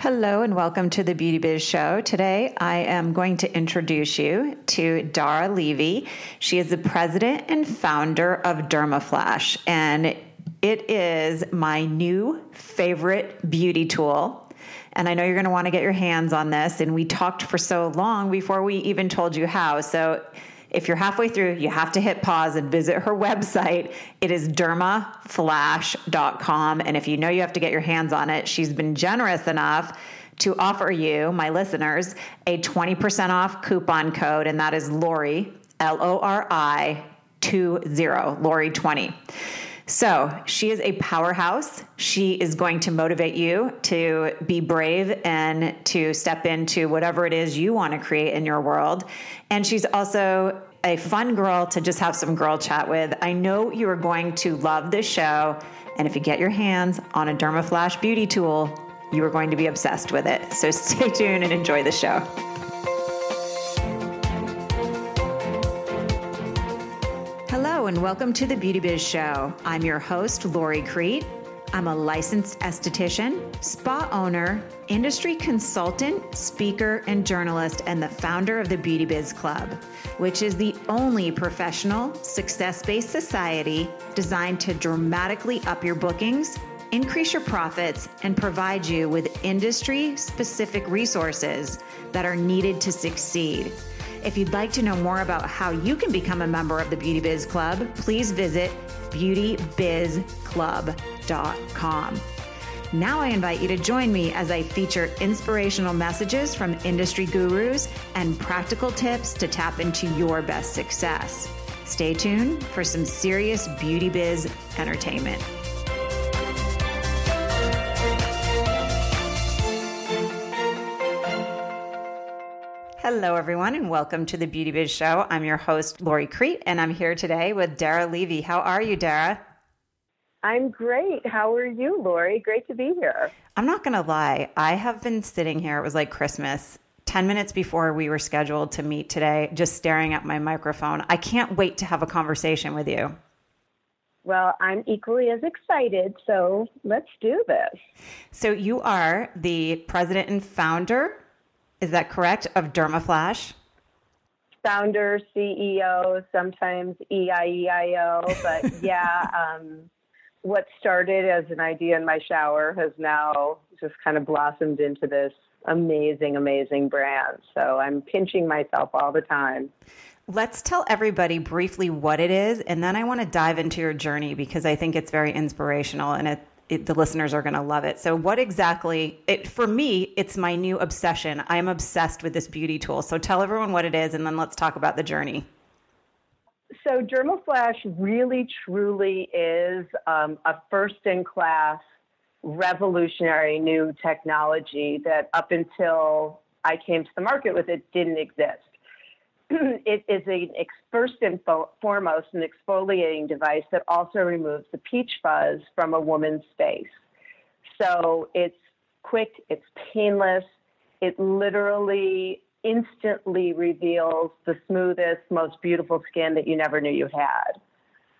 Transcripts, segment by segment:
Hello and welcome to the Beauty Biz Show. Today I am going to introduce you to Dara Levy. She is the president and founder of Dermaflash, and it is my new favorite beauty tool. And I know you're going to want to get your hands on this. And we talked for so long before we even told you how. So if you're halfway through, you have to hit pause and visit her website. It is dermaflash.com. And if you know you have to get your hands on it, she's been generous enough to offer you, my listeners, a 20% off coupon code, and that is Lori, L O R I 20, Lori 20. So she is a powerhouse. She is going to motivate you to be brave and to step into whatever it is you want to create in your world. And she's also a fun girl to just have some girl chat with. I know you are going to love this show. And if you get your hands on a Dermaflash beauty tool, you are going to be obsessed with it. So stay tuned and enjoy the show. Hello, and welcome to the Beauty Biz Show. I'm your host, Lori Crete. I'm a licensed esthetician, spa owner, industry consultant, speaker, and journalist, and the founder of the Beauty Biz Club, which is the only professional, success based society designed to dramatically up your bookings, increase your profits, and provide you with industry specific resources that are needed to succeed. If you'd like to know more about how you can become a member of the Beauty Biz Club, please visit beautybizclub.com. Now I invite you to join me as I feature inspirational messages from industry gurus and practical tips to tap into your best success. Stay tuned for some serious beauty biz entertainment. Hello, everyone, and welcome to the Beauty Biz Show. I'm your host, Lori Crete, and I'm here today with Dara Levy. How are you, Dara? I'm great. How are you, Lori? Great to be here. I'm not going to lie. I have been sitting here, it was like Christmas, 10 minutes before we were scheduled to meet today, just staring at my microphone. I can't wait to have a conversation with you. Well, I'm equally as excited, so let's do this. So, you are the president and founder is that correct? Of Dermaflash? Founder, CEO, sometimes EIEIO, but yeah, um, what started as an idea in my shower has now just kind of blossomed into this amazing, amazing brand. So I'm pinching myself all the time. Let's tell everybody briefly what it is, and then I want to dive into your journey because I think it's very inspirational and it, it, the listeners are going to love it. So, what exactly? It for me, it's my new obsession. I'm obsessed with this beauty tool. So, tell everyone what it is, and then let's talk about the journey. So, Dermaflash really, truly is um, a first-in-class, revolutionary new technology that, up until I came to the market with it, didn't exist. it is a first and foremost an exfoliating device that also removes the peach fuzz from a woman's face. So it's quick, it's painless, it literally instantly reveals the smoothest, most beautiful skin that you never knew you had.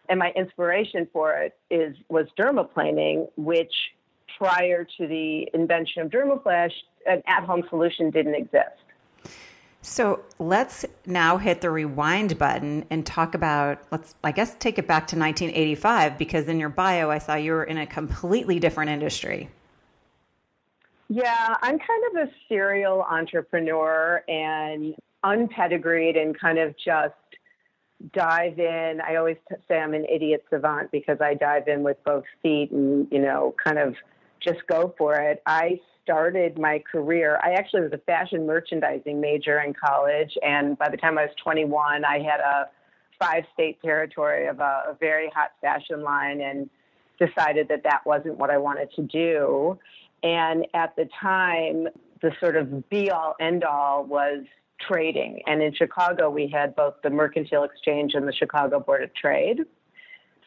And my inspiration for it is was dermaplaning, which prior to the invention of Dermaflash, an at-home solution didn't exist. So let's now hit the rewind button and talk about, let's, I guess, take it back to 1985 because in your bio, I saw you were in a completely different industry. Yeah, I'm kind of a serial entrepreneur and unpedigreed and kind of just dive in. I always say I'm an idiot savant because I dive in with both feet and, you know, kind of just go for it. I started my career, I actually was a fashion merchandising major in college. And by the time I was 21, I had a five state territory of a, a very hot fashion line and decided that that wasn't what I wanted to do. And at the time, the sort of be all end all was trading. And in Chicago, we had both the Mercantile Exchange and the Chicago Board of Trade.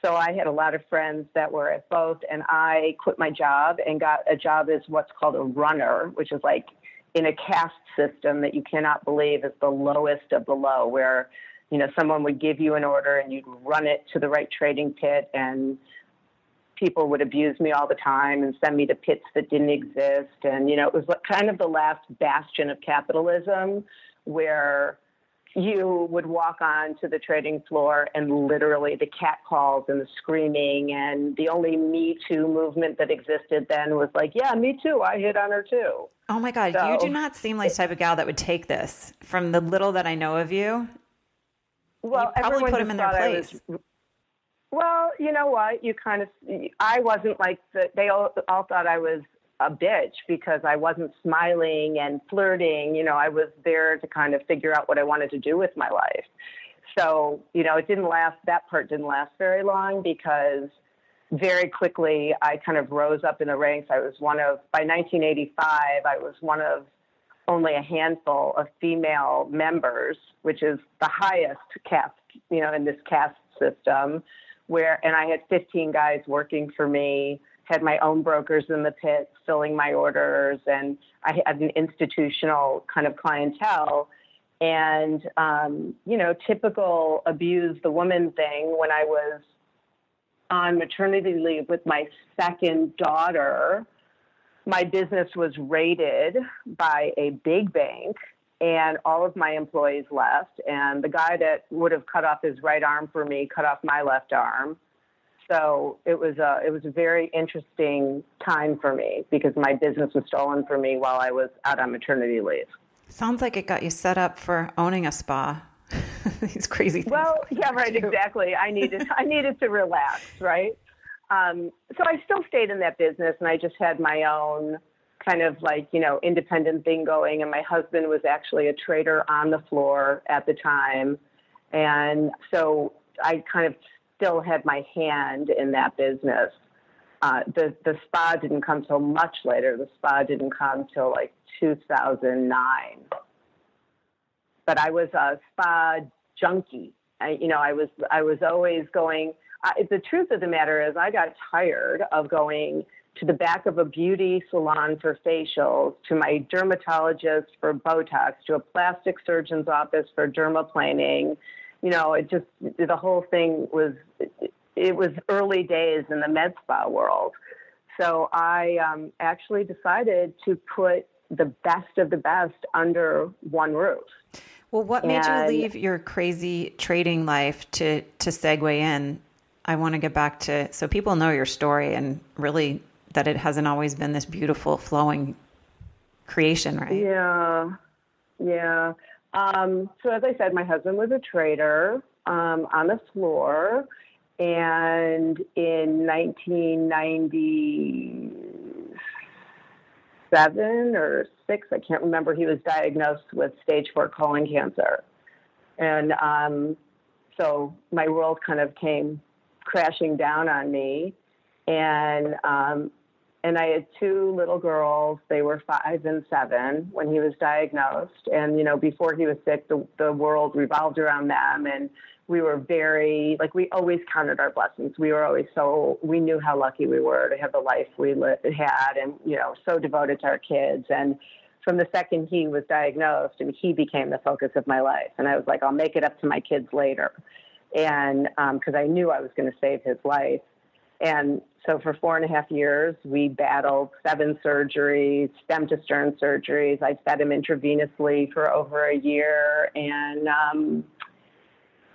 So I had a lot of friends that were at both, and I quit my job and got a job as what's called a runner, which is like in a caste system that you cannot believe is the lowest of the low, where you know someone would give you an order and you'd run it to the right trading pit and people would abuse me all the time and send me to pits that didn't exist. And, you know, it was kind of the last bastion of capitalism where you would walk on to the trading floor and literally the cat calls and the screaming. And the only me too movement that existed then was like yeah me too i hit on her too. Oh my god so, you do not seem like the type of gal that would take this from the little that i know of you. Well you probably put them in their place was, well you know what you kind of i wasn't like the, they all, all thought i was a bitch because I wasn't smiling and flirting. You know, I was there to kind of figure out what I wanted to do with my life. So, you know, it didn't last, that part didn't last very long because very quickly I kind of rose up in the ranks. I was one of, by 1985, I was one of only a handful of female members, which is the highest caste, you know, in this caste system, where, and I had 15 guys working for me had my own brokers in the pits filling my orders, and I had an institutional kind of clientele. And, um, you know, typical abuse the woman thing when I was on maternity leave with my second daughter, my business was raided by a big bank and all of my employees left and the guy that would have cut off his right arm for me cut off my left arm so it was a it was a very interesting time for me because my business was stolen from me while I was out on maternity leave. Sounds like it got you set up for owning a spa. These crazy things. Well, yeah, right, exactly. I needed I needed to relax, right? Um, so I still stayed in that business, and I just had my own kind of like you know independent thing going. And my husband was actually a trader on the floor at the time, and so I kind of still had my hand in that business. Uh, the the spa didn't come till much later. The spa didn't come till like 2009. But I was a spa junkie. I, you know, I was I was always going. I, the truth of the matter is, I got tired of going to the back of a beauty salon for facials, to my dermatologist for Botox, to a plastic surgeon's office for dermaplaning, you know, it just the whole thing was it was early days in the med spa world. So I um, actually decided to put the best of the best under one roof. Well, what made and, you leave your crazy trading life to to segue in? I want to get back to so people know your story and really that it hasn't always been this beautiful flowing creation, right? Yeah. Yeah. Um, so as I said, my husband was a trader um, on the floor, and in 1997 or six, I can't remember, he was diagnosed with stage four colon cancer, and um, so my world kind of came crashing down on me, and um, and I had two little girls. They were five and seven when he was diagnosed. And, you know, before he was sick, the, the world revolved around them. And we were very, like, we always counted our blessings. We were always so, we knew how lucky we were to have the life we li- had and, you know, so devoted to our kids. And from the second he was diagnosed, I mean, he became the focus of my life. And I was like, I'll make it up to my kids later. And because um, I knew I was going to save his life. And so for four and a half years, we battled seven surgeries, stem to stern surgeries. I fed him intravenously for over a year, and um,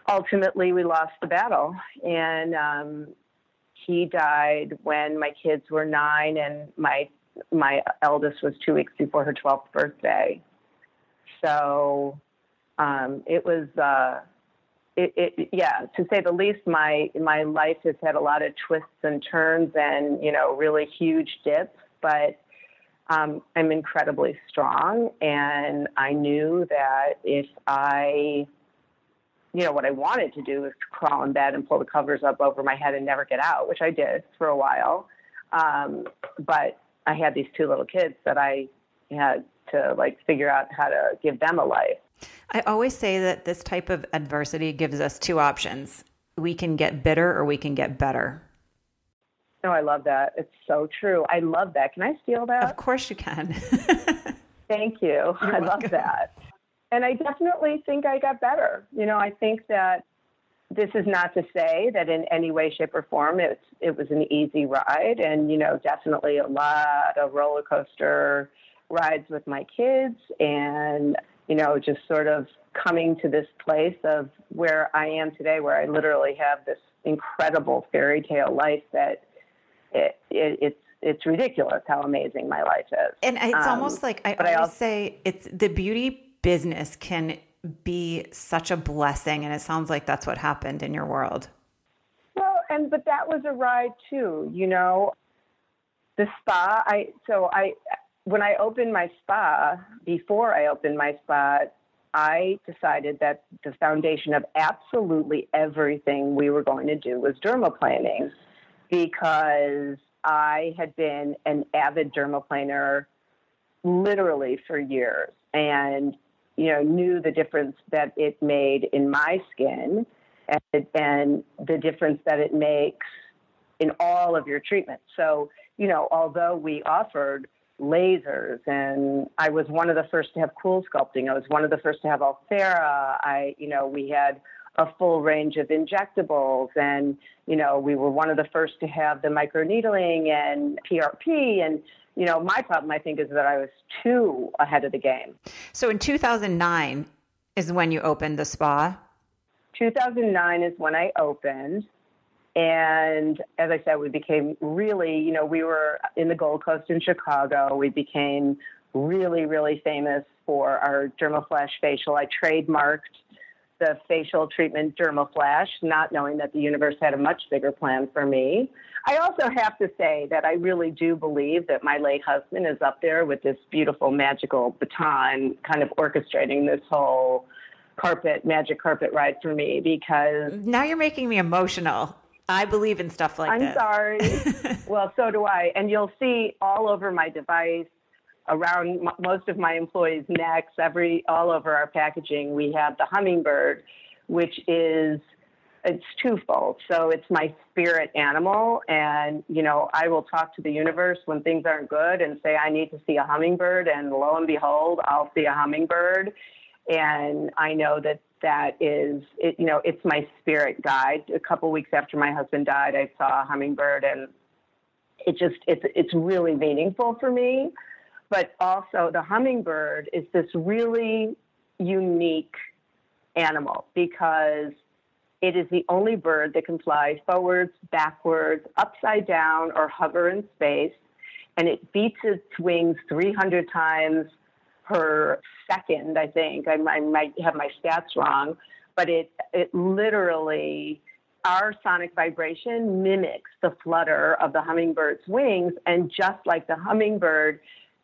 ultimately we lost the battle. And um, he died when my kids were nine, and my my eldest was two weeks before her 12th birthday. So um, it was. Uh, it, it, yeah, to say the least, my my life has had a lot of twists and turns, and you know, really huge dips. But um, I'm incredibly strong, and I knew that if I, you know, what I wanted to do was crawl in bed and pull the covers up over my head and never get out, which I did for a while. Um, but I had these two little kids that I had to like figure out how to give them a life. I always say that this type of adversity gives us two options. We can get bitter or we can get better. Oh, I love that. It's so true. I love that. Can I steal that? Of course you can. Thank you. You're I welcome. love that. And I definitely think I got better. You know, I think that this is not to say that in any way, shape, or form it's it was an easy ride, and you know, definitely a lot of roller coaster rides with my kids, and you know, just sort of coming to this place of where I am today, where I literally have this incredible fairy tale life that it, it, it's it's ridiculous how amazing my life is. And it's um, almost like I always I also, say it's the beauty business can be such a blessing and it sounds like that's what happened in your world. Well, and but that was a ride too, you know. The spa, I so I when I opened my spa, before I opened my spa, I decided that the foundation of absolutely everything we were going to do was dermaplaning because I had been an avid dermaplaner literally for years and you know knew the difference that it made in my skin and, and the difference that it makes in all of your treatments. So, you know, although we offered lasers and I was one of the first to have CoolSculpting. I was one of the first to have Ulthera. I, you know, we had a full range of injectables and, you know, we were one of the first to have the microneedling and PRP and, you know, my problem I think is that I was too ahead of the game. So in 2009 is when you opened the spa? 2009 is when I opened. And as I said, we became really, you know, we were in the Gold Coast in Chicago. We became really, really famous for our Dermaflash facial. I trademarked the facial treatment Dermaflash, not knowing that the universe had a much bigger plan for me. I also have to say that I really do believe that my late husband is up there with this beautiful magical baton, kind of orchestrating this whole carpet, magic carpet ride for me because. Now you're making me emotional. I believe in stuff like I'm this. I'm sorry. well, so do I. And you'll see all over my device, around m- most of my employees' necks, every all over our packaging, we have the hummingbird, which is it's twofold. So it's my spirit animal, and you know I will talk to the universe when things aren't good and say I need to see a hummingbird, and lo and behold, I'll see a hummingbird, and I know that that is, it, you know, it's my spirit guide. A couple weeks after my husband died, I saw a hummingbird, and it just it's it's really meaningful for me. But also, the hummingbird is this really unique animal because it is the only bird that can fly forwards, backwards, upside down, or hover in space. And it beats its wings 300 times per second, I think. I, I might have my stats wrong, but it, it literally, our sonic vibration mimics the flutter of the hummingbird's wings. And just like the hummingbird,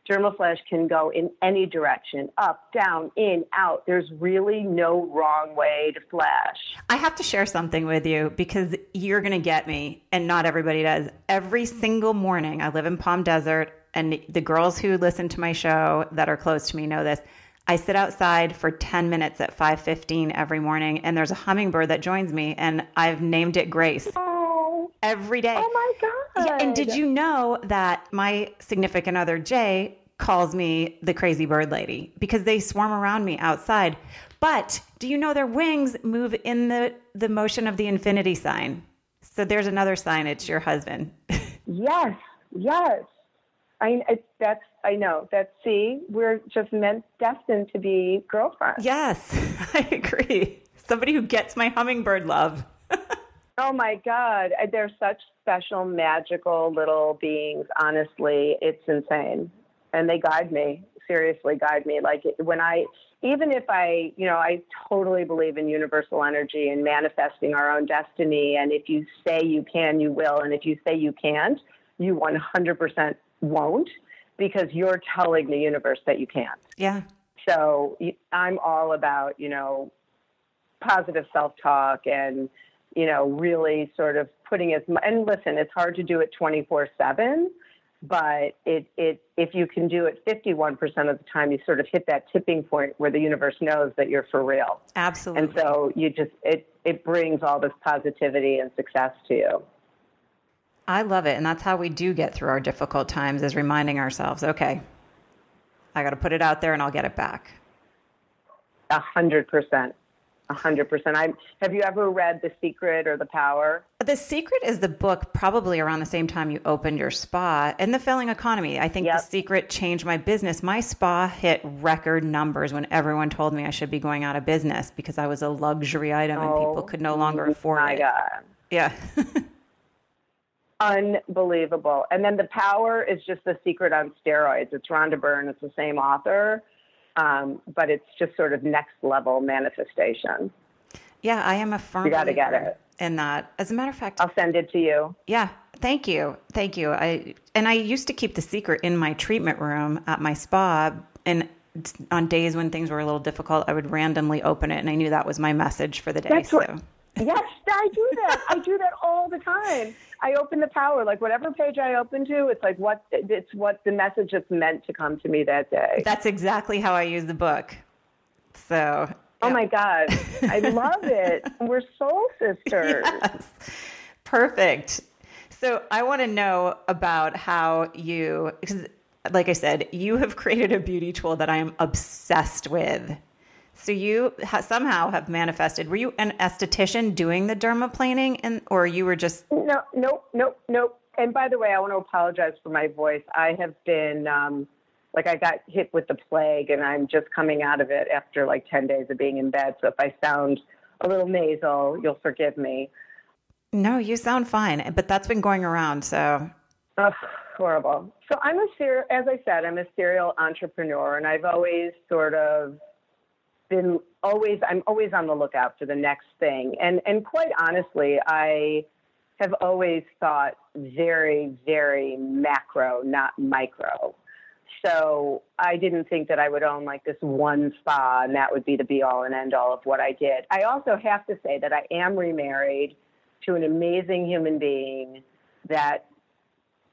Dermaflash can go in any direction up, down, in, out. There's really no wrong way to flash. I have to share something with you because you're going to get me, and not everybody does. Every single morning, I live in Palm Desert and the girls who listen to my show that are close to me know this. I sit outside for 10 minutes at 5:15 every morning and there's a hummingbird that joins me and I've named it Grace. Oh. Every day. Oh my god. Yeah, and did you know that my significant other Jay calls me the crazy bird lady because they swarm around me outside. But do you know their wings move in the the motion of the infinity sign? So there's another sign it's your husband. yes. Yes. I, I that's I know that. See, we're just meant destined to be girlfriends. Yes, I agree. Somebody who gets my hummingbird love. oh my God, they're such special, magical little beings. Honestly, it's insane, and they guide me. Seriously, guide me. Like when I, even if I, you know, I totally believe in universal energy and manifesting our own destiny. And if you say you can, you will. And if you say you can't, you 100% won't because you're telling the universe that you can't. Yeah. So I'm all about, you know, positive self talk and, you know, really sort of putting as much, and listen, it's hard to do it 24 7, but it, it, if you can do it 51% of the time, you sort of hit that tipping point where the universe knows that you're for real. Absolutely. And so you just, it, it brings all this positivity and success to you. I love it. And that's how we do get through our difficult times is reminding ourselves, okay, I got to put it out there and I'll get it back. A hundred percent. A hundred percent. I have you ever read The Secret or The Power? The Secret is the book probably around the same time you opened your spa and the failing economy. I think yep. The Secret changed my business. My spa hit record numbers when everyone told me I should be going out of business because I was a luxury item and people oh could no longer afford my it. My God. Yeah. Unbelievable. And then The Power is just The Secret on steroids. It's Rhonda Byrne. It's the same author um, but it's just sort of next level manifestation. Yeah, I am a firm. You got to get it. In that, as a matter of fact, I'll send it to you. Yeah, thank you, thank you. I and I used to keep the secret in my treatment room at my spa, and on days when things were a little difficult, I would randomly open it, and I knew that was my message for the day. That's so. What, yes, I do that. I do that all the time. I open the power, like whatever page I open to, it's like what it's what the message that's meant to come to me that day. That's exactly how I use the book. So. Oh my God, I love it. We're soul sisters. Yes. Perfect. So I want to know about how you, because like I said, you have created a beauty tool that I am obsessed with. So you ha- somehow have manifested. Were you an esthetician doing the dermaplaning, and or you were just no, nope, nope, nope. And by the way, I want to apologize for my voice. I have been um, like I got hit with the plague, and I'm just coming out of it after like ten days of being in bed. So if I sound a little nasal, you'll forgive me. No, you sound fine, but that's been going around. So Ugh, horrible. So I'm a ser- as I said, I'm a serial entrepreneur, and I've always sort of been always I'm always on the lookout for the next thing. And and quite honestly, I have always thought very very macro, not micro. So I didn't think that I would own like this one spa and that would be the be all and end all of what I did. I also have to say that I am remarried to an amazing human being that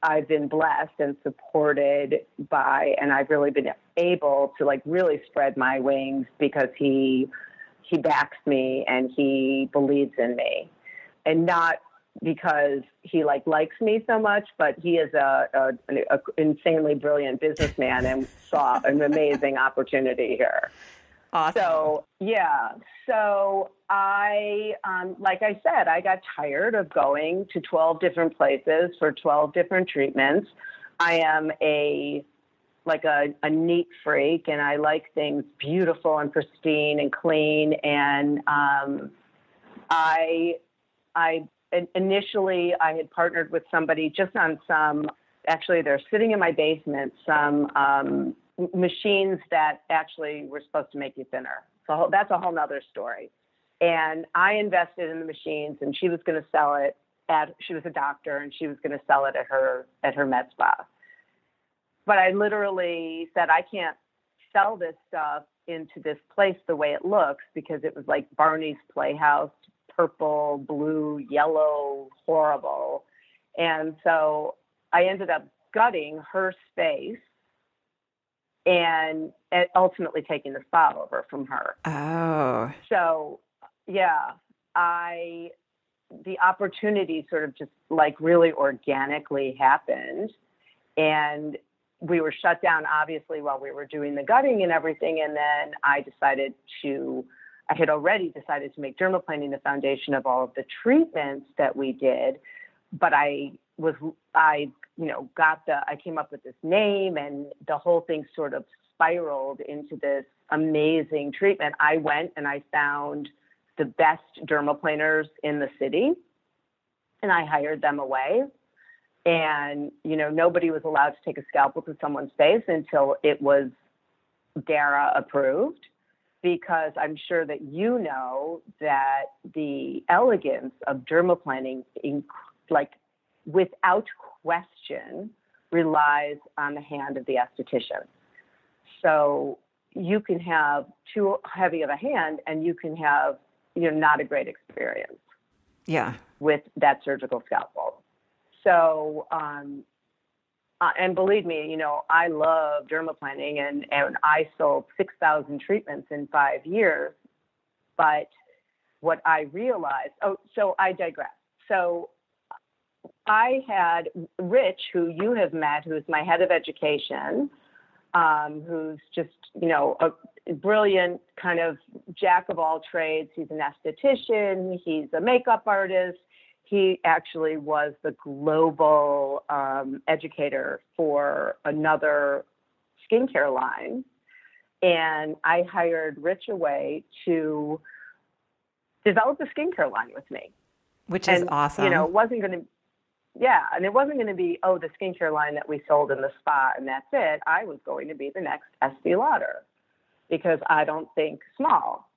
I've been blessed and supported by, and I've really been able to like really spread my wings because he he backs me and he believes in me, and not because he like likes me so much, but he is a, a, a insanely brilliant businessman and saw an amazing opportunity here. Awesome. So yeah, so I, um, like I said, I got tired of going to 12 different places for 12 different treatments. I am a like a, a neat freak, and I like things beautiful and pristine and clean. And um, I, I initially I had partnered with somebody just on some. Actually, they're sitting in my basement. Some um, machines that actually were supposed to make you thinner. So that's a whole nother story. And I invested in the machines, and she was going to sell it at. She was a doctor, and she was going to sell it at her at her med spa. But I literally said I can't sell this stuff into this place the way it looks because it was like Barney's Playhouse, purple, blue, yellow, horrible. And so I ended up gutting her space and ultimately taking the spa over from her. Oh. So, yeah, I the opportunity sort of just like really organically happened and we were shut down obviously while we were doing the gutting and everything and then I decided to I had already decided to make dermaplaning the foundation of all of the treatments that we did but I was I you know, got the, I came up with this name and the whole thing sort of spiraled into this amazing treatment. I went and I found the best dermaplaners in the city and I hired them away. And, you know, nobody was allowed to take a scalpel to someone's face until it was DARA approved because I'm sure that you know that the elegance of dermaplaning, like without question relies on the hand of the esthetician. So you can have too heavy of a hand and you can have you know not a great experience. Yeah. With that surgical scalpel. So um, uh, and believe me, you know, I love dermaplaning and, and I sold 6,000 treatments in five years. But what I realized, oh, so I digress. So I had Rich, who you have met, who is my head of education. um, who's just, you know, a brilliant kind of jack of all trades. He's an esthetician, he's a makeup artist. He actually was the global um, educator for another skincare line. And I hired Rich Away to develop a skincare line with me. Which is and, awesome. You know, it wasn't going to yeah, and it wasn't going to be, oh, the skincare line that we sold in the spa and that's it. I was going to be the next Estee Lauder because I don't think small.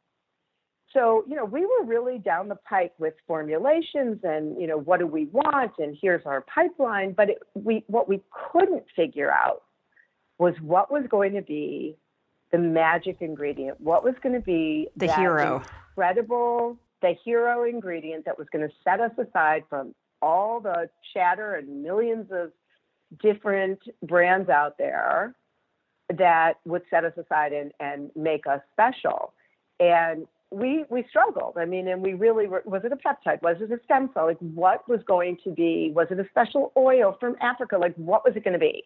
So, you know, we were really down the pike with formulations and, you know, what do we want and here's our pipeline, but it, we what we couldn't figure out was what was going to be the magic ingredient, what was going to be the hero. incredible the hero ingredient that was going to set us aside from all the chatter and millions of different brands out there that would set us aside and, and make us special. And we we struggled. I mean, and we really were, was it a peptide? Was it a stem cell? Like, what was going to be? Was it a special oil from Africa? Like, what was it going to be?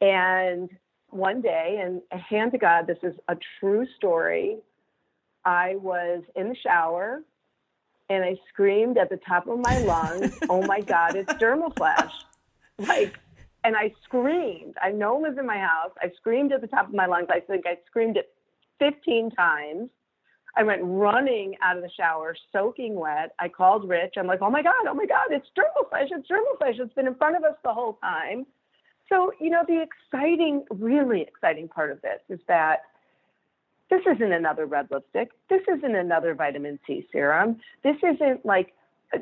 And one day, and hand to God, this is a true story. I was in the shower and I screamed at the top of my lungs, "Oh my God, it's Dermaflash!" Like, and I screamed. I no one was in my house. I screamed at the top of my lungs. I think I screamed it 15 times. I went running out of the shower, soaking wet. I called Rich. I'm like, "Oh my God, oh my God, it's Dermaflash! It's Dermaflash! It's been in front of us the whole time." So, you know, the exciting, really exciting part of this is that this isn't another red lipstick. This isn't another vitamin C serum. This isn't like,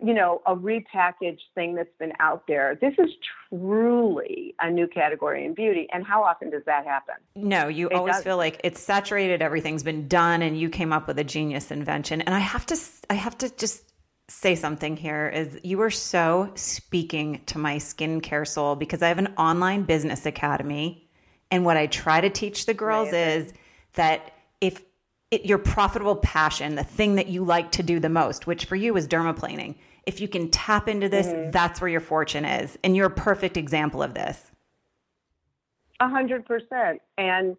you know, a repackaged thing that's been out there. This is truly a new category in beauty. And how often does that happen? No, you it always does. feel like it's saturated, everything's been done, and you came up with a genius invention. And I have to, I have to just say something here is you are so speaking to my skincare soul because I have an online business academy. And what I try to teach the girls Amazing. is that if it, your profitable passion, the thing that you like to do the most, which for you is dermaplaning, if you can tap into this, mm-hmm. that's where your fortune is. And you're a perfect example of this. A hundred percent. And,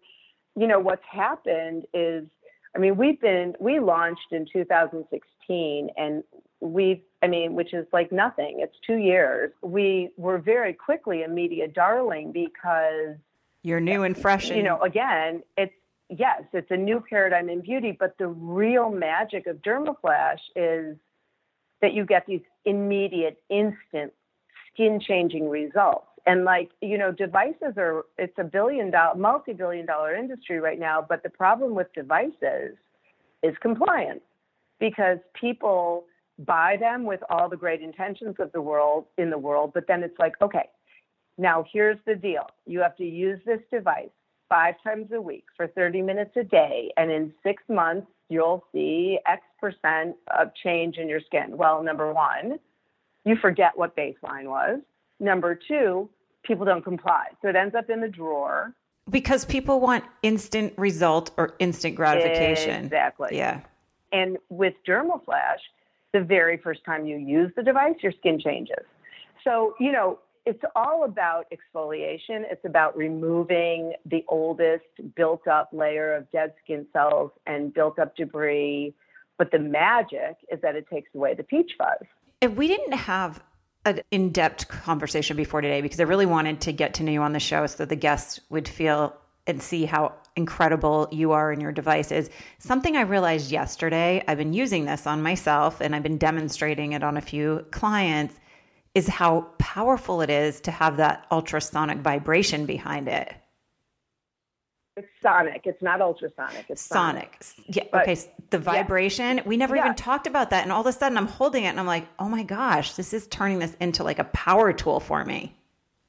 you know, what's happened is, I mean, we've been, we launched in 2016 and we've, I mean, which is like nothing. It's two years. We were very quickly a media darling because you're new and fresh. You know, again, it's, yes, it's a new paradigm in beauty, but the real magic of Dermaflash is that you get these immediate, instant, skin changing results. And like, you know, devices are, it's a billion dollar, multi billion dollar industry right now, but the problem with devices is compliance because people buy them with all the great intentions of the world in the world, but then it's like, okay, now here's the deal. You have to use this device five times a week for 30 minutes a day, and in six months, you'll see X percent of change in your skin. Well, number one, you forget what baseline was. Number two, people don't comply. So it ends up in the drawer. Because people want instant result or instant gratification. Exactly. Yeah. And with Dermaflash, the very first time you use the device, your skin changes. So, you know, it's all about exfoliation. It's about removing the oldest built up layer of dead skin cells and built up debris. But the magic is that it takes away the peach fuzz. If we didn't have an in depth conversation before today because I really wanted to get to know you on the show so the guests would feel and see how incredible you are in your devices. Something I realized yesterday, I've been using this on myself and I've been demonstrating it on a few clients is how powerful it is to have that ultrasonic vibration behind it. It's sonic. It's not ultrasonic. It's sonic. sonic. Yeah. But, okay. The vibration. Yeah. We never yeah. even talked about that, and all of a sudden, I'm holding it, and I'm like, oh my gosh, this is turning this into like a power tool for me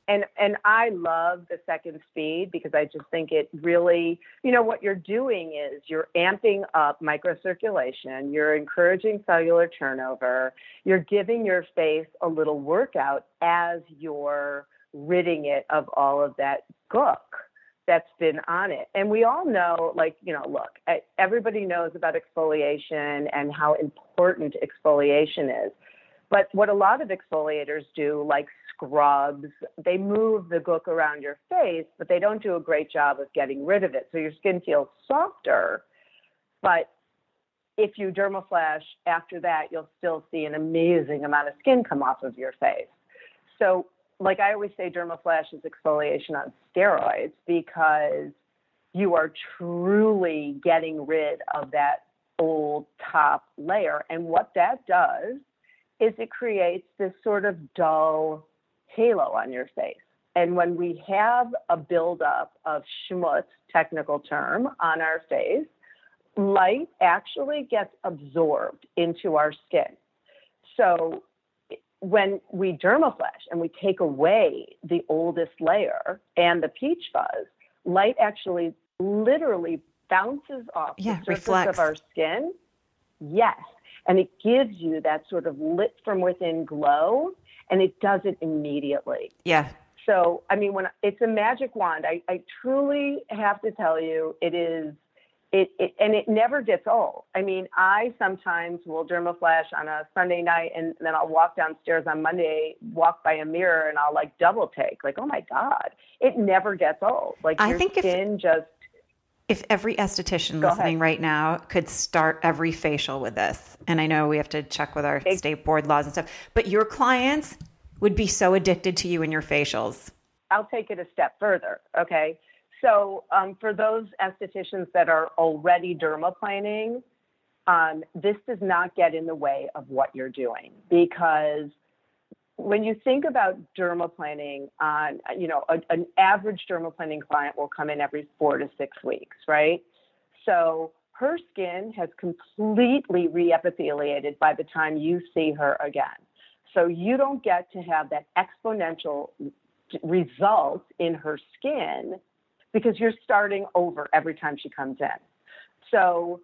and and I love the second speed because I just think it really, you know, what you're doing is you're amping up microcirculation, you're encouraging cellular turnover, you're giving your face a little workout as you're ridding it of all of that gook that's been on it. And we all know, like, you know, look, everybody knows about exfoliation and how important exfoliation is. But what a lot of exfoliators do, like scrubs. They move the gook around your face, but they don't do a great job of getting rid of it. So your skin feels softer. But if you dermaflash after that, you'll still see an amazing amount of skin come off of your face. So, like I always say, dermaflash is exfoliation on steroids because you are truly getting rid of that old top layer. And what that does is it creates this sort of dull halo on your face. And when we have a buildup of schmutz, technical term, on our face, light actually gets absorbed into our skin. So when we dermaflash and we take away the oldest layer and the peach fuzz, light actually literally bounces off yeah, the surface reflects. of our skin. Yes. And it gives you that sort of lit from within glow, and it does it immediately. Yeah. So, I mean, when it's a magic wand, I, I truly have to tell you, it is it, it, and it never gets old. I mean, I sometimes will dermaflash on a Sunday night and then I'll walk downstairs on Monday, walk by a mirror and I'll like double take, like, oh my God. It never gets old. Like I your think if- just If every esthetician Go listening ahead. right now could start every facial with this, and I know we have to check with our state board laws and stuff, but your clients would be so addicted to you and your facials. I'll take it a step further. Okay. So, um, for those estheticians that are already dermaplaning, um, this does not get in the way of what you're doing because when you think about dermaplaning on, you know, a, an average dermaplaning client will come in every four to six weeks, right? So her skin has completely reepitheliated by the time you see her again. So you don't get to have that exponential result in her skin because you're starting over every time she comes in. So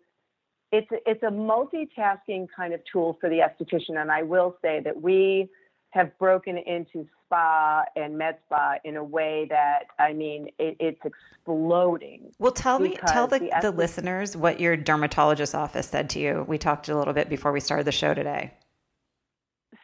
it's it's a multitasking kind of tool for the esthetician, and I will say that we have broken into spa and med spa in a way that I mean it, it's exploding. Well, tell me, tell the, the the listeners what your dermatologist office said to you. We talked a little bit before we started the show today.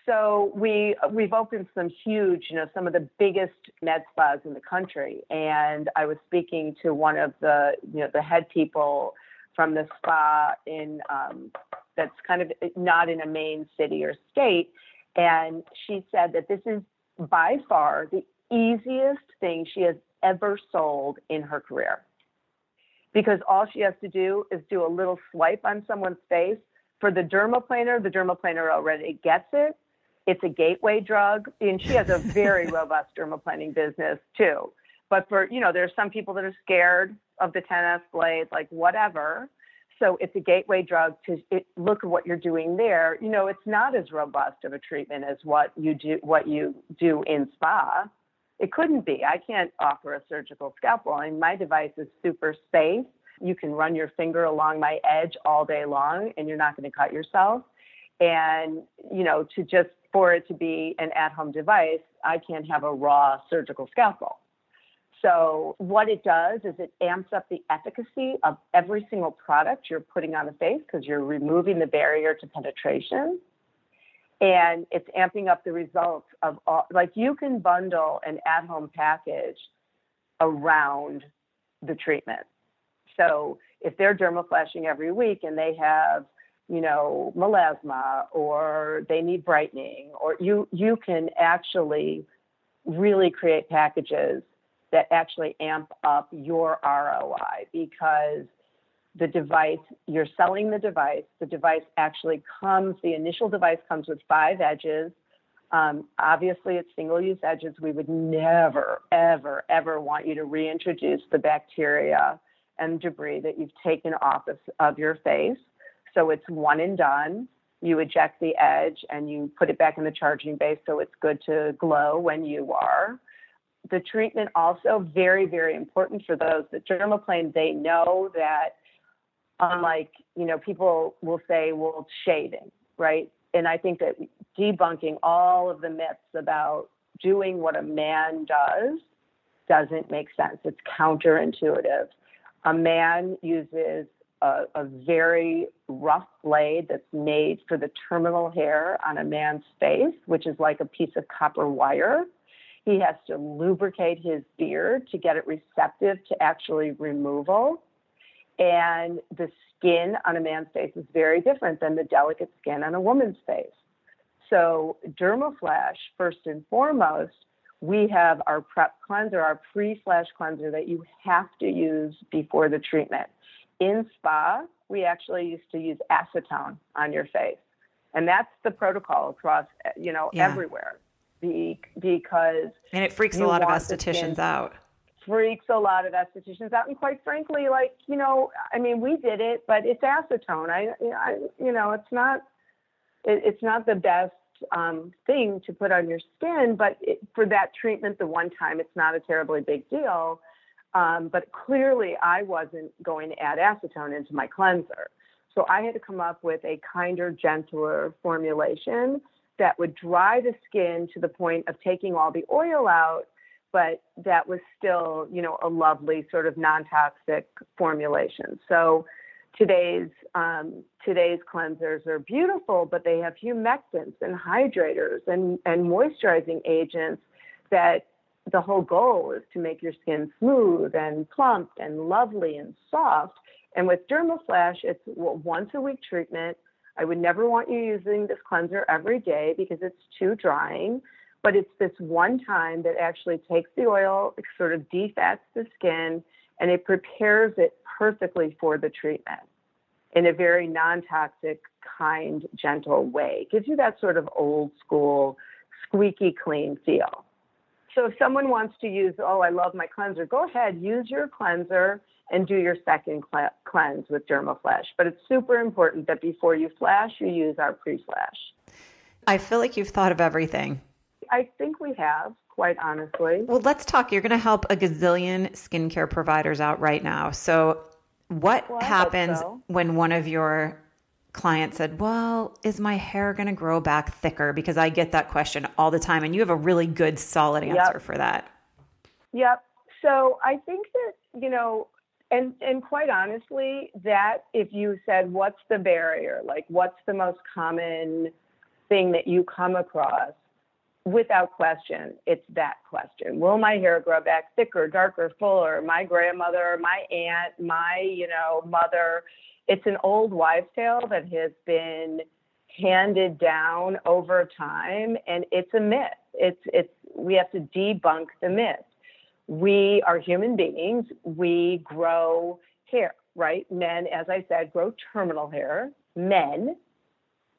So we we've opened some huge, you know, some of the biggest med spas in the country, and I was speaking to one of the you know the head people from the spa in um, that's kind of not in a main city or state, and she said that this is by far the easiest thing she has ever sold in her career because all she has to do is do a little swipe on someone's face. For the dermaplaner, the dermaplaner already gets it. It's a gateway drug, and she has a very robust dermaplaning business too. But for you know, there's some people that are scared of the 10s blades, like whatever. So it's a gateway drug to it, look at what you're doing there. You know, it's not as robust of a treatment as what you do what you do in spa. It couldn't be. I can't offer a surgical scalpel. I mean, my device is super safe. You can run your finger along my edge all day long and you're not going to cut yourself. And, you know, to just for it to be an at home device, I can't have a raw surgical scalpel. So, what it does is it amps up the efficacy of every single product you're putting on the face because you're removing the barrier to penetration. And it's amping up the results of all like you can bundle an at-home package around the treatment. So if they're dermaflashing every week and they have you know melasma or they need brightening or you you can actually really create packages that actually amp up your ROI because the device, you're selling the device. The device actually comes, the initial device comes with five edges. Um, obviously, it's single use edges. We would never, ever, ever want you to reintroduce the bacteria and debris that you've taken off of, of your face. So it's one and done. You eject the edge and you put it back in the charging base so it's good to glow when you are the treatment also very very important for those that dermaplane they know that unlike you know people will say well shaving right? And i think that debunking all of the myths about doing what a man does doesn't make sense. It's counterintuitive. A man uses a, a very rough blade that's made for the terminal hair on a man's face which is like a piece of copper wire He has to lubricate his beard to get it receptive to actually removal. And the skin on a man's face is very different than the delicate skin on a woman's face. So, Dermaflash, first and foremost, we have our prep cleanser, our pre flash cleanser that you have to use before the treatment. In spa, we actually used to use acetone on your face. And that's the protocol across, you know, yeah. everywhere. Be, because and it freaks a lot of estheticians out freaks a lot of estheticians out. And quite frankly, like, you know, I mean, we did it, but it's acetone. I, I you know, it's not, it, it's not the best um, thing to put on your skin, but it, for that treatment, the one time, it's not a terribly big deal. Um, but clearly, I wasn't going to add acetone into my cleanser. So I had to come up with a kinder, gentler formulation that would dry the skin to the point of taking all the oil out but that was still, you know, a lovely sort of non-toxic formulation. So today's um, today's cleansers are beautiful, but they have humectants and hydrators and, and moisturizing agents that the whole goal is to make your skin smooth and plump and lovely and soft. And with Dermaflash, it's once a week treatment. I would never want you using this cleanser every day because it's too drying but it's this one time that actually takes the oil, it sort of defats the skin, and it prepares it perfectly for the treatment in a very non toxic, kind, gentle way. It gives you that sort of old school, squeaky clean feel. So if someone wants to use, oh, I love my cleanser, go ahead, use your cleanser and do your second cl- cleanse with Dermaflash. But it's super important that before you flash, you use our pre flash. I feel like you've thought of everything. I think we have, quite honestly. Well, let's talk. You're going to help a gazillion skincare providers out right now. So, what well, happens so. when one of your clients said, Well, is my hair going to grow back thicker? Because I get that question all the time, and you have a really good, solid answer yep. for that. Yep. So, I think that, you know, and and quite honestly, that if you said, What's the barrier? Like, what's the most common thing that you come across? without question, it's that question. Will my hair grow back thicker, darker, fuller? My grandmother, my aunt, my, you know, mother. It's an old wives' tale that has been handed down over time and it's a myth. It's it's we have to debunk the myth. We are human beings. We grow hair, right? Men, as I said, grow terminal hair. Men,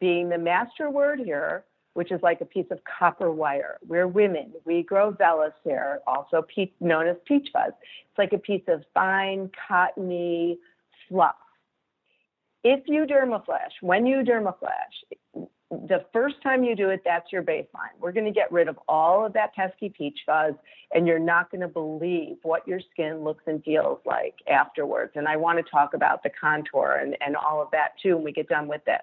being the master word here, which is like a piece of copper wire. We're women. We grow vellus hair, also pe- known as peach fuzz. It's like a piece of fine, cottony fluff. If you dermaflash, when you dermaflash, the first time you do it, that's your baseline. We're going to get rid of all of that pesky peach fuzz, and you're not going to believe what your skin looks and feels like afterwards. And I want to talk about the contour and, and all of that too when we get done with this.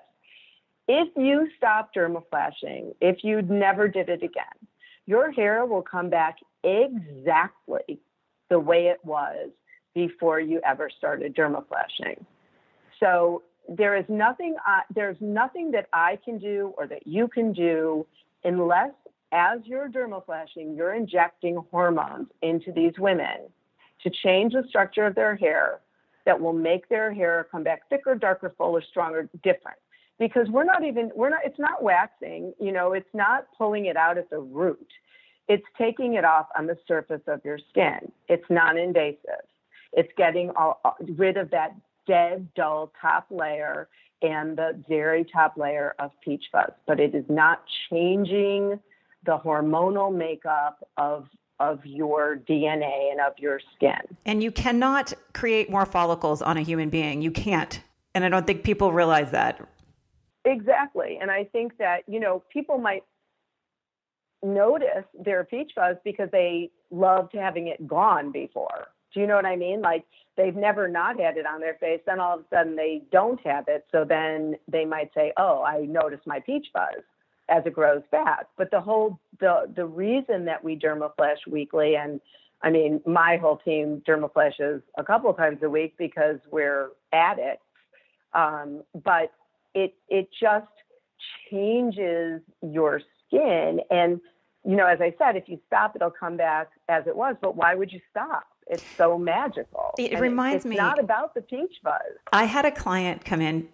If you stop dermaflashing, if you never did it again, your hair will come back exactly the way it was before you ever started dermaflashing. So there is nothing uh, there's nothing that I can do or that you can do unless as you're dermaflashing, you're injecting hormones into these women to change the structure of their hair that will make their hair come back thicker, darker, fuller, stronger, different. Because we're not even we're not it's not waxing you know it's not pulling it out at the root. It's taking it off on the surface of your skin. It's non-invasive. It's getting all, rid of that dead dull top layer and the very top layer of peach fuzz but it is not changing the hormonal makeup of of your DNA and of your skin. And you cannot create more follicles on a human being. You can't. And I don't think people realize that. Exactly. And I think that, you know, people might notice their peach fuzz because they loved having it gone before. Do you know what I mean? Like they've never not had it on their face, then all of a sudden they don't have it. So then they might say, "Oh, I noticed my peach fuzz as it grows back." But the whole the the reason that we dermaflash weekly, and I mean, my whole team dermaflashes a couple of times a week because we're addicts. Um, but it it just changes your skin and you know, as I said, if you stop, it'll come back as it was. But why would you stop? It's so magical. It and reminds it, me. It's not about the peach fuzz. I had a client come in.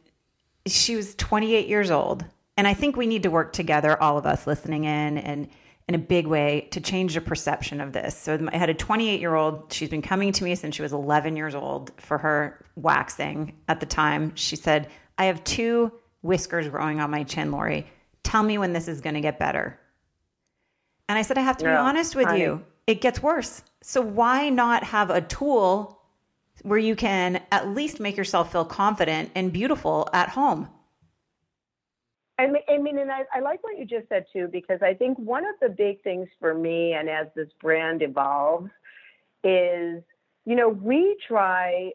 She was 28 years old, and I think we need to work together, all of us listening in, and in a big way to change the perception of this. So I had a 28 year old. She's been coming to me since she was 11 years old for her waxing. At the time, she said, "I have two whiskers growing on my chin, Lori. Tell me when this is going to get better." And I said, I have to be honest with you. It gets worse. So why not have a tool where you can at least make yourself feel confident and beautiful at home? I mean, I mean, and I, I like what you just said too, because I think one of the big things for me, and as this brand evolves, is you know we try.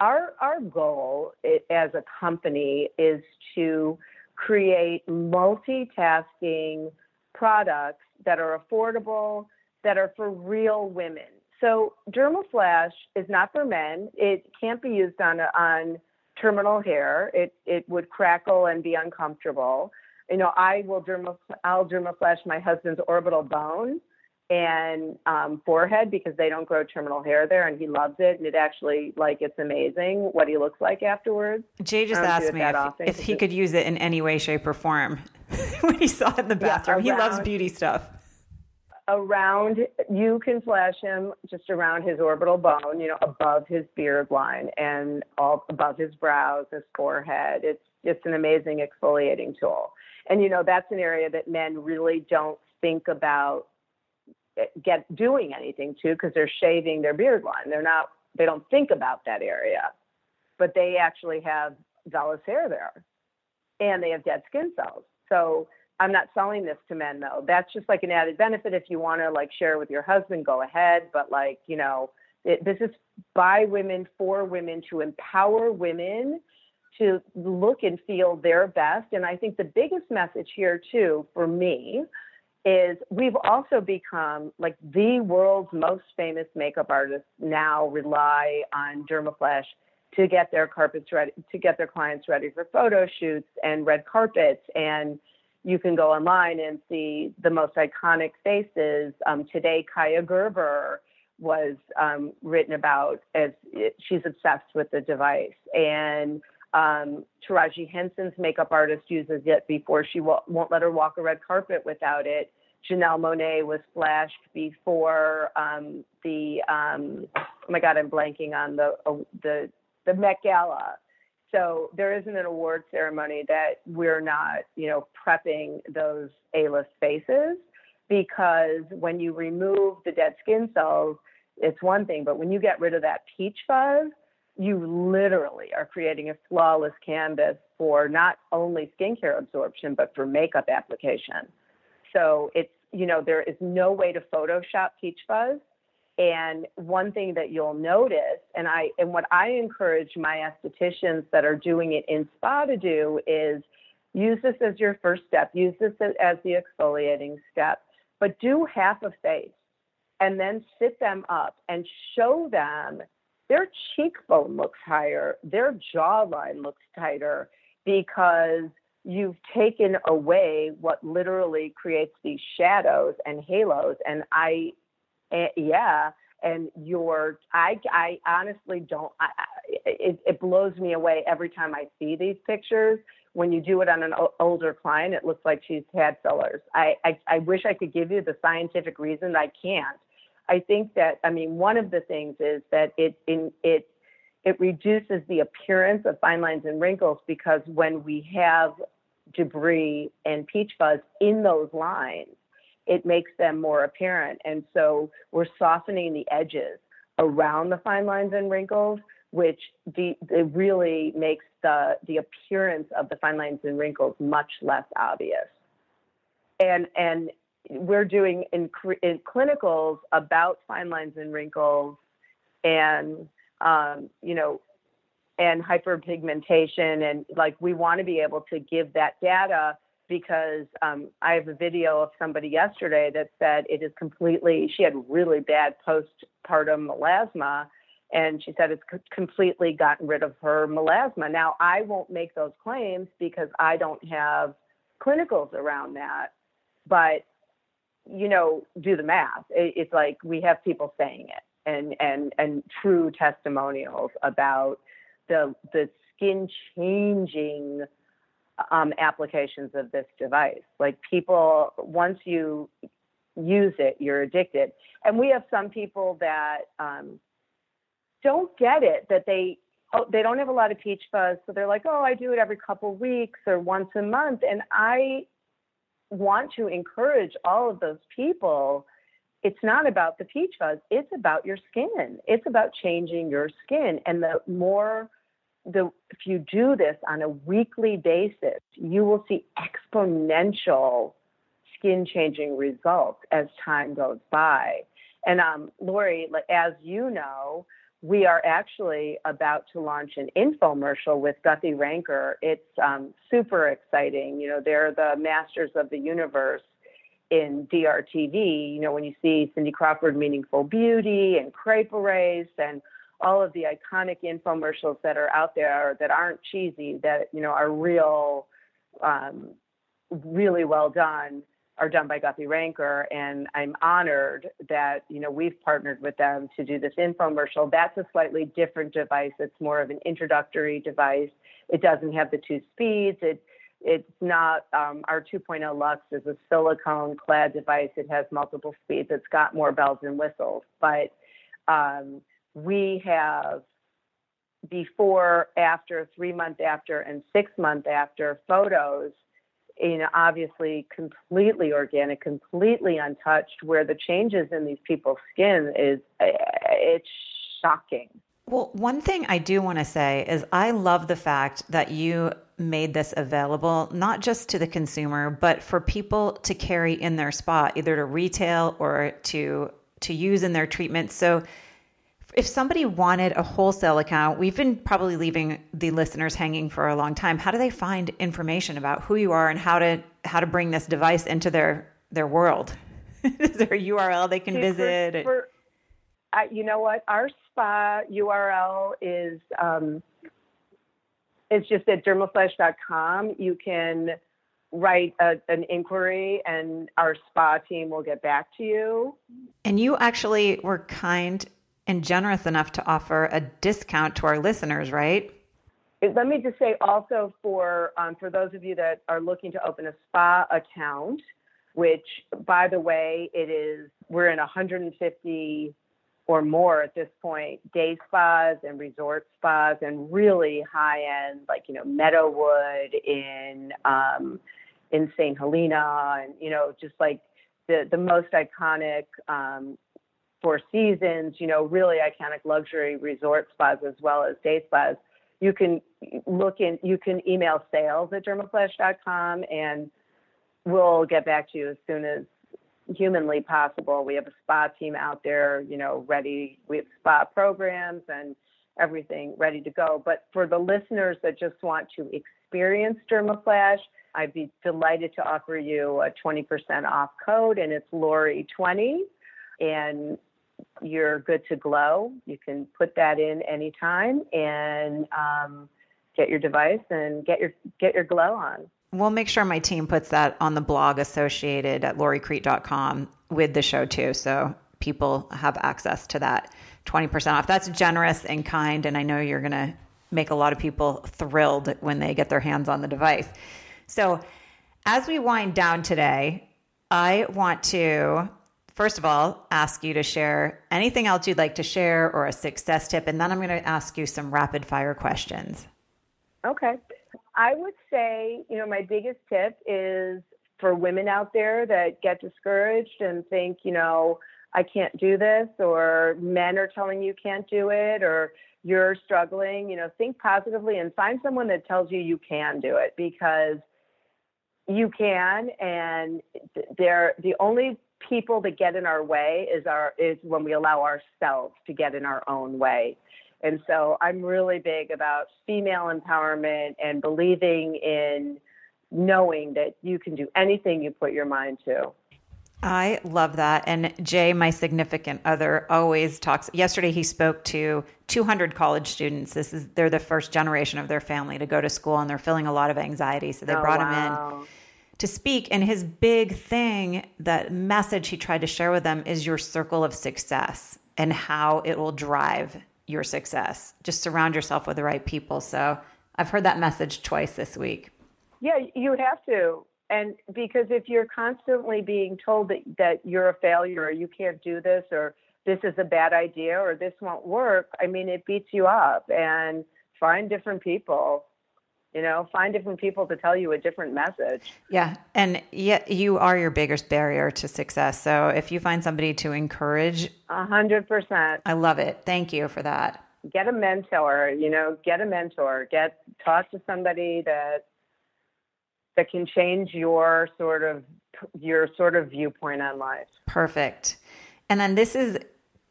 Our our goal as a company is to create multitasking products that are affordable, that are for real women. So Dermaflash is not for men. It can't be used on on terminal hair. It it would crackle and be uncomfortable. You know, I will derma I'll dermaflash my husband's orbital bone and um, forehead because they don't grow terminal hair there, and he loves it. And it actually like it's amazing what he looks like afterwards. Jay just asked me if, if he could use it in any way, shape, or form when he saw it in the bathroom. Yeah, he loves beauty stuff. Around, you can flash him just around his orbital bone, you know, above his beard line and all above his brows, his forehead. It's just an amazing exfoliating tool. And you know, that's an area that men really don't think about eh, get doing anything to because they're shaving their beard line. They're not they don't think about that area. But they actually have vellus hair there. And they have dead skin cells. So I'm not selling this to men though. That's just like an added benefit. If you want to like share with your husband, go ahead. But like, you know, it, this is by women for women to empower women to look and feel their best. And I think the biggest message here too for me is we've also become like the world's most famous makeup artists now rely on Dermaflash to get their carpets ready, to get their clients ready for photo shoots and red carpets. And you can go online and see the most iconic faces. Um, today, Kaia Gerber was um, written about as it, she's obsessed with the device. And um, Taraji Henson's makeup artist uses it before she won't let her walk a red carpet without it. Janelle Monáe was flashed before um, the um, oh my god, I'm blanking on the uh, the the Met Gala. So there isn't an award ceremony that we're not, you know, prepping those A-list faces because when you remove the dead skin cells, it's one thing, but when you get rid of that peach fuzz, you literally are creating a flawless canvas for not only skincare absorption, but for makeup application. So it's, you know, there is no way to Photoshop peach fuzz. And one thing that you'll notice, and I and what I encourage my estheticians that are doing it in spa to do is use this as your first step, use this as the exfoliating step, but do half a face and then sit them up and show them their cheekbone looks higher, their jawline looks tighter because you've taken away what literally creates these shadows and halos. And I and, yeah, and your I I honestly don't. I, it, it blows me away every time I see these pictures. When you do it on an older client, it looks like she's had fillers. I, I I wish I could give you the scientific reason. I can't. I think that I mean one of the things is that it in it it reduces the appearance of fine lines and wrinkles because when we have debris and peach fuzz in those lines, it makes them more apparent. And so we're softening the edges around the fine lines and wrinkles, which de- it really makes the, the appearance of the fine lines and wrinkles much less obvious. And, and we're doing in, in clinicals about fine lines and wrinkles and, um, you know, and hyperpigmentation. And like we want to be able to give that data because um, I have a video of somebody yesterday that said it is completely, she had really bad postpartum melasma. And she said it's completely gotten rid of her melasma. Now, I won't make those claims because I don't have clinicals around that. But you know, do the math. It, it's like we have people saying it and and and true testimonials about the the skin changing um, applications of this device. Like people, once you use it, you're addicted. And we have some people that um, don't get it that they oh, they don't have a lot of peach fuzz, so they're like, oh, I do it every couple weeks or once a month, and I want to encourage all of those people. It's not about the peach fuzz. It's about your skin. It's about changing your skin. And the more the if you do this on a weekly basis, you will see exponential skin changing results as time goes by. And um, Lori, as you know, we are actually about to launch an infomercial with Guthy-Renker. It's um, super exciting. You know, they're the masters of the universe in DRTV. You know, when you see Cindy Crawford, Meaningful Beauty, and Crepe Erase, and all of the iconic infomercials that are out there that aren't cheesy, that you know are real, um, really well done are done by Guthy-Renker, and I'm honored that you know we've partnered with them to do this infomercial. That's a slightly different device. It's more of an introductory device. It doesn't have the two speeds. It it's not um, our 2.0 Luxe is a silicone clad device. It has multiple speeds. It's got more bells and whistles. But um, we have before, after, three month after, and six month after photos you know, obviously completely organic, completely untouched, where the changes in these people's skin is eh, it's shocking. Well, one thing I do want to say is I love the fact that you made this available not just to the consumer, but for people to carry in their spot, either to retail or to to use in their treatment. So if somebody wanted a wholesale account, we've been probably leaving the listeners hanging for a long time. How do they find information about who you are and how to how to bring this device into their their world? Is there a URL they can visit? For, uh, you know what? Our spa URL is um, it's just at dermaflash.com. You can write a, an inquiry and our spa team will get back to you. And you actually were kind and generous enough to offer a discount to our listeners, right? Let me just say also for um, for those of you that are looking to open a spa account, which by the way, it is we're in 150 or more at this point day spas and resort spas and really high end like you know Meadowood in um, in St. Helena and you know just like the the most iconic um, Four Seasons, you know, really iconic luxury resort spas as well as day spas. You can look in, you can email sales at dermaflash.com and we'll get back to you as soon as humanly possible. We have a spa team out there, you know, ready. We have spa programs and everything ready to go. But for the listeners that just want to experience Dermaflash, I'd be delighted to offer you a 20% off code, and it's Lori20. And you're good to glow. You can put that in anytime and um, get your device and get your get your glow on. We'll make sure my team puts that on the blog associated at loricrete.com with the show too. So people have access to that 20% off. That's generous and kind. And I know you're going to make a lot of people thrilled when they get their hands on the device. So as we wind down today, I want to first of all, ask you to share anything else you'd like to share or a success tip. And then I'm going to ask you some rapid fire questions. Okay. I would say, you know, my biggest tip is for women out there that get discouraged and think, you know, I can't do this, or men are telling you can't do it, or you're struggling, you know, think positively and find someone that tells you you can do it because you can and they're the only people that get in our way is our is when we allow ourselves to get in our own way. And so I'm really big about female empowerment and believing in knowing that you can do anything you put your mind to. I love that. And Jay, my significant other, always talks. Yesterday, he spoke to 200 college students. This is they're the first generation of their family to go to school, and they're feeling a lot of anxiety. So they oh, brought wow. him in to speak. And his big thing, that message he tried to share with them is your circle of success and how it will drive your success. Just surround yourself with the right people. So I've heard that message twice this week. Yeah, you have to. And because if you're constantly being told that, that you're a failure or you can't do this or this is a bad idea or this won't work, I mean, it beats you up. And find different people you know find different people to tell you a different message. Yeah and yet you are your biggest barrier to success. So if you find somebody to encourage a hundred percent. I love it. Thank you for that. Get a mentor you know get a mentor. Get talk to somebody that that can change your sort of your sort of viewpoint on life. Perfect. And then this is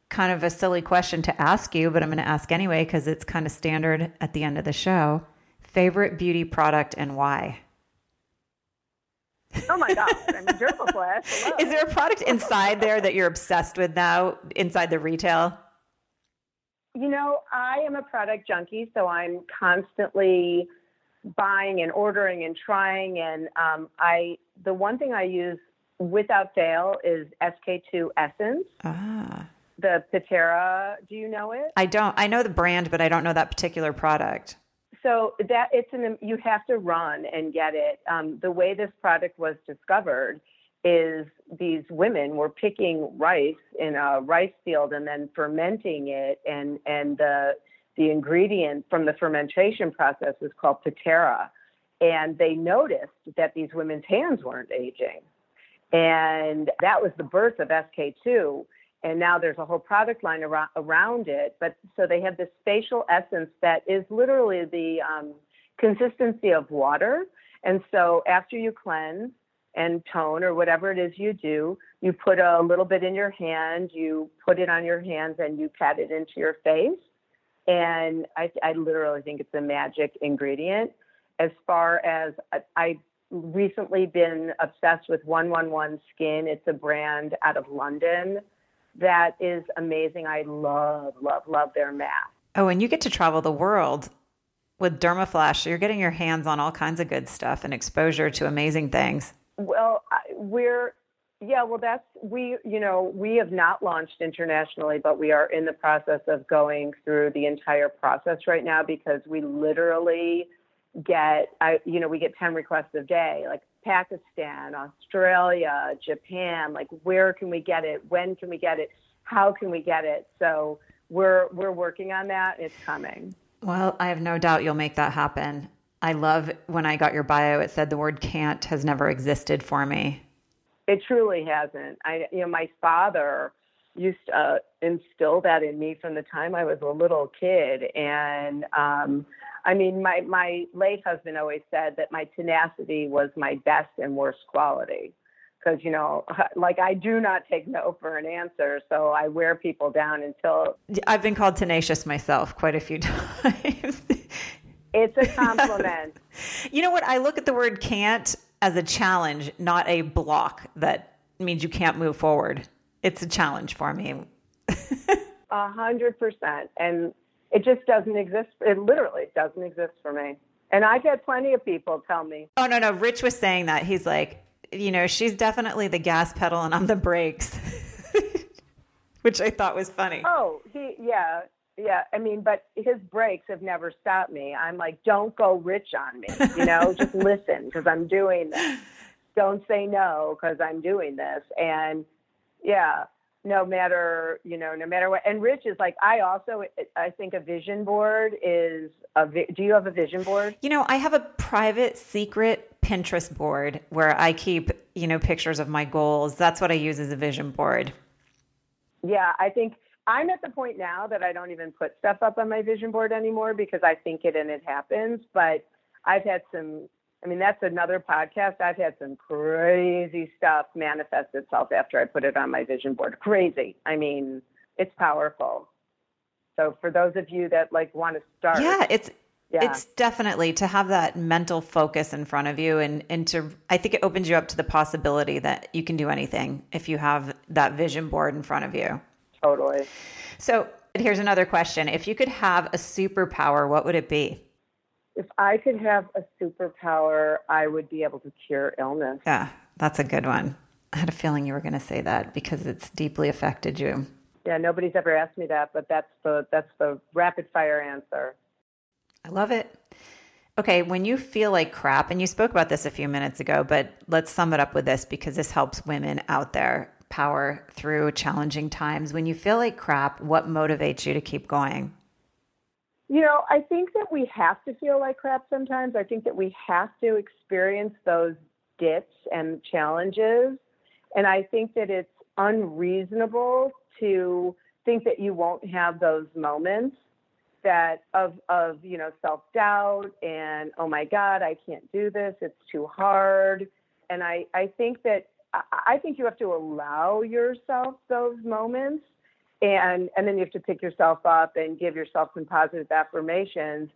kind of a silly question to ask you but i'm going to ask anyway because it's kind of standard at the end of the show Favorite beauty product and why? Oh my gosh, I mean. Is there a product inside there that you're obsessed with now, inside the retail? You know, I am a product junkie, so I'm constantly buying and ordering and trying. And um, I, the one thing I use without fail is SK2 Essence. Ah. The Pitera. Do you know it? I don't. I know the brand, but I don't know that particular product so that it's an you have to run and get it. Um, the way this product was discovered is these women were picking rice in a rice field and then fermenting it, and and the the ingredient from the fermentation process is called pitera, and they noticed that these women's hands weren't aging, and that was the birth of SK2 and now there's a whole product line around, around it. But so they have this facial essence that is literally the um, consistency of water. And so after you cleanse and tone or whatever it is you do, you put a little bit in your hand, you put it on your hands, and you pat it into your face. And I, I literally think it's a magic ingredient. As far as I, I recently been obsessed with 111 Skin. It's a brand out of London that is amazing. I love, love, love their mask. Oh, and you get to travel the world with Dermaflash. You're getting your hands on all kinds of good stuff and exposure to amazing things. Well, we're yeah, well, that's we, you know, we have not launched internationally, but we are in the process of going through the entire process right now because we literally get, I, you know, we get 10 requests a day. Like, Pakistan, Australia, Japan, like where can we get it? When can we get it? How can we get it? So we're we're working on that. It's coming. Well, I have no doubt you'll make that happen. I love when I got your bio it said the word can't has never existed for me. It truly hasn't. I you know my father used to uh, instill that in me from the time I was a little kid and um I mean, my, my late husband always said that my tenacity was my best and worst quality. Because, you know, like I do not take no for an answer. So I wear people down until. I've been called tenacious myself quite a few times. it's a compliment. you know what? I look at the word can't as a challenge, not a block that means you can't move forward. It's a challenge for me. A hundred percent. And it just doesn't exist. It literally doesn't exist for me. And I've had plenty of people tell me. Oh, no, no. Rich was saying that. He's like, you know, she's definitely the gas pedal and I'm the brakes, which I thought was funny. Oh, he, yeah. Yeah, I mean, but his brakes have never stopped me. I'm like, don't go rich on me, you know, just listen because I'm doing this. Don't say no because I'm doing this. And yeah, no matter you know no matter what and rich is like i also i think a vision board is a do you have a vision board? You know i have a private secret pinterest board where i keep you know pictures of my goals. That's what i use as a vision board. Yeah i think i'm at the point now that i don't even put stuff up on my vision board anymore because i think it and it happens but i've had some I mean, that's another podcast. I've had some crazy stuff manifest itself after I put it on my vision board. Crazy. I mean, it's powerful. So for those of you that like want to start, yeah, it's yeah. it's definitely to have that mental focus in front of you, and and to I think it opens you up to the possibility that you can do anything if you have that vision board in front of you. Totally. So here's another question: If you could have a superpower, what would it be? If I could have a superpower, I would be able to cure illness. Yeah, that's a good one. I had a feeling you were going to say that because it's deeply affected you. Yeah, nobody's ever asked me that, but that's the that's the rapid fire answer. I love it. Okay, when you feel like crap, and you spoke about this a few minutes ago, but let's sum it up with this because this helps women out there power through challenging times. When you feel like crap, what motivates you to keep going? You know, I think that we have to feel like crap sometimes. I think that we have to experience those dips and challenges. And I think that it's unreasonable to think that you won't have those moments that of of you know self doubt and oh my god I can't do this it's too hard and I I think that I think you have to allow yourself those moments and and then you have to pick yourself up and give yourself some positive affirmations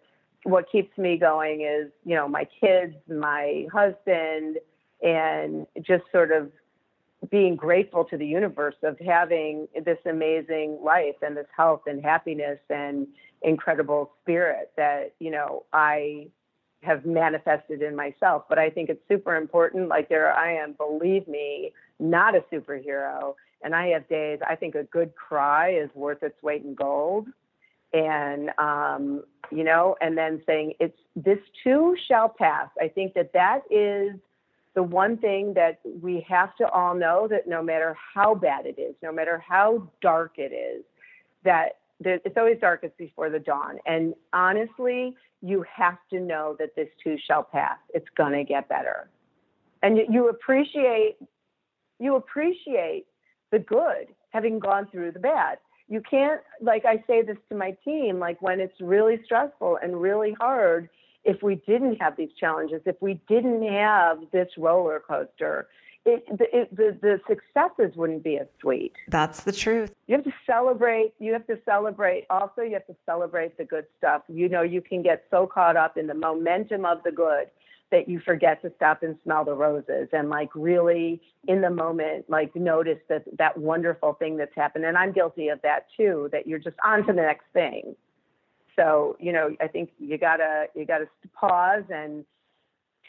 what keeps me going is you know my kids my husband and just sort of being grateful to the universe of having this amazing life and this health and happiness and incredible spirit that you know I have manifested in myself. But I think it's super important. Like there I am, believe me, not a superhero. And I have days I think a good cry is worth its weight in gold. And um, you know, and then saying it's this too shall pass. I think that that is the one thing that we have to all know that no matter how bad it is, no matter how dark it is, that it's always darkest before the dawn. And honestly, you have to know that this too shall pass. It's going to get better. And you appreciate you appreciate the good having gone through the bad. You can't like I say this to my team like when it's really stressful and really hard, if we didn't have these challenges, if we didn't have this roller coaster, it, it, the, the successes wouldn't be as sweet. That's the truth. You have to celebrate. You have to celebrate. Also, you have to celebrate the good stuff. You know, you can get so caught up in the momentum of the good that you forget to stop and smell the roses and like really in the moment like notice that that wonderful thing that's happened and i'm guilty of that too that you're just on to the next thing so, you know, I think you gotta you gotta pause and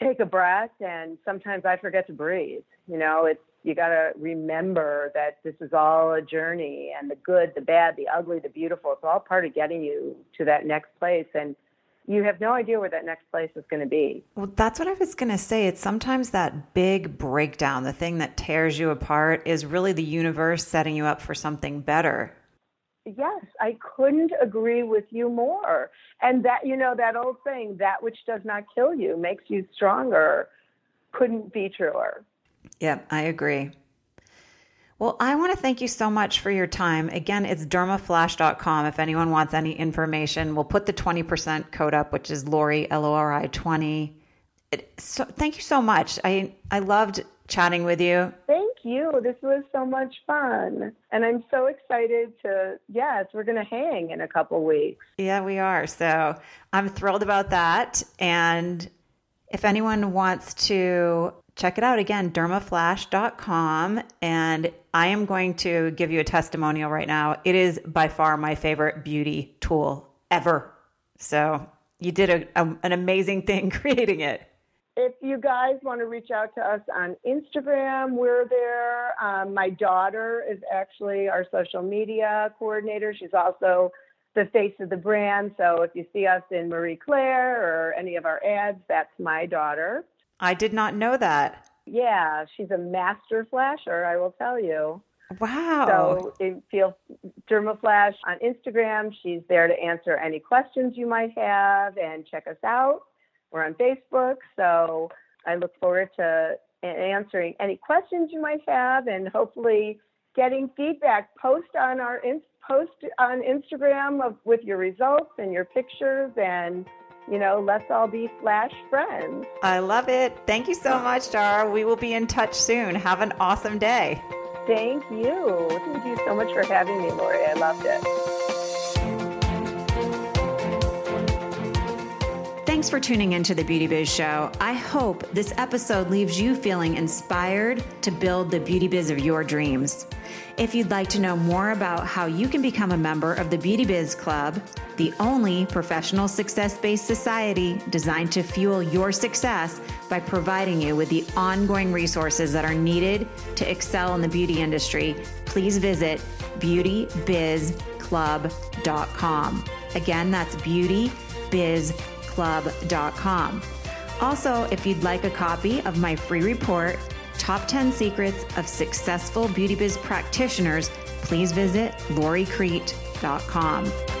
take a breath. And sometimes I forget to breathe. You know, it's you gotta remember that this is all a journey, and the good, the bad, the ugly, the beautiful. It's all part of getting you to that next place. And you have no idea where that next place is going to be. Well, that's what I was going to say. It's sometimes that big breakdown, the thing that tears you apart, is really the universe setting you up for something better yes, I couldn't agree with you more. And that, you know, that old saying, that which does not kill you makes you stronger, couldn't be truer. Yeah, I agree. Well, I want to thank you so much for your time. Again, it's dermaflash.com. If anyone wants any information, we'll put the 20% code up, which is Lori, L O R I 20. It, so, thank you so much. I, I loved chatting with you. Thank you. This was so much fun. And I'm so excited to, yes, we're going to hang in a couple weeks. Yeah, we are. So I'm thrilled about that. And if anyone wants to check it out again, dermaflash.com. And I am going to give you a testimonial right now. It is by far my favorite beauty tool ever. So you did a, a, an amazing thing creating it if you guys want to reach out to us on Instagram, we're there. Um, my daughter is actually our social media coordinator. She's also the face of the brand. So if you see us in Marie Claire or any of our ads, that's my daughter. I did not know that. Yeah, she's a master flasher, I will tell you. Wow. So feel Dermaflash on Instagram. She's there to answer any questions you might have and check us out. We're on Facebook, so I look forward to answering any questions you might have and hopefully getting feedback. Post on our post on Instagram of, with your results and your pictures and you know, let's all be flash friends. I love it. Thank you so much, Dara. We will be in touch soon. Have an awesome day. Thank you. Thank you so much for having me, Lori. I loved it. Thanks for tuning into the Beauty Biz Show. I hope this episode leaves you feeling inspired to build the beauty biz of your dreams. If you'd like to know more about how you can become a member of the Beauty Biz Club, the only professional success based society designed to fuel your success by providing you with the ongoing resources that are needed to excel in the beauty industry, please visit beautybizclub.com. Again, that's beautybizclub.com club.com. Also, if you'd like a copy of my free report, Top 10 Secrets of Successful Beauty Biz Practitioners, please visit loricrete.com.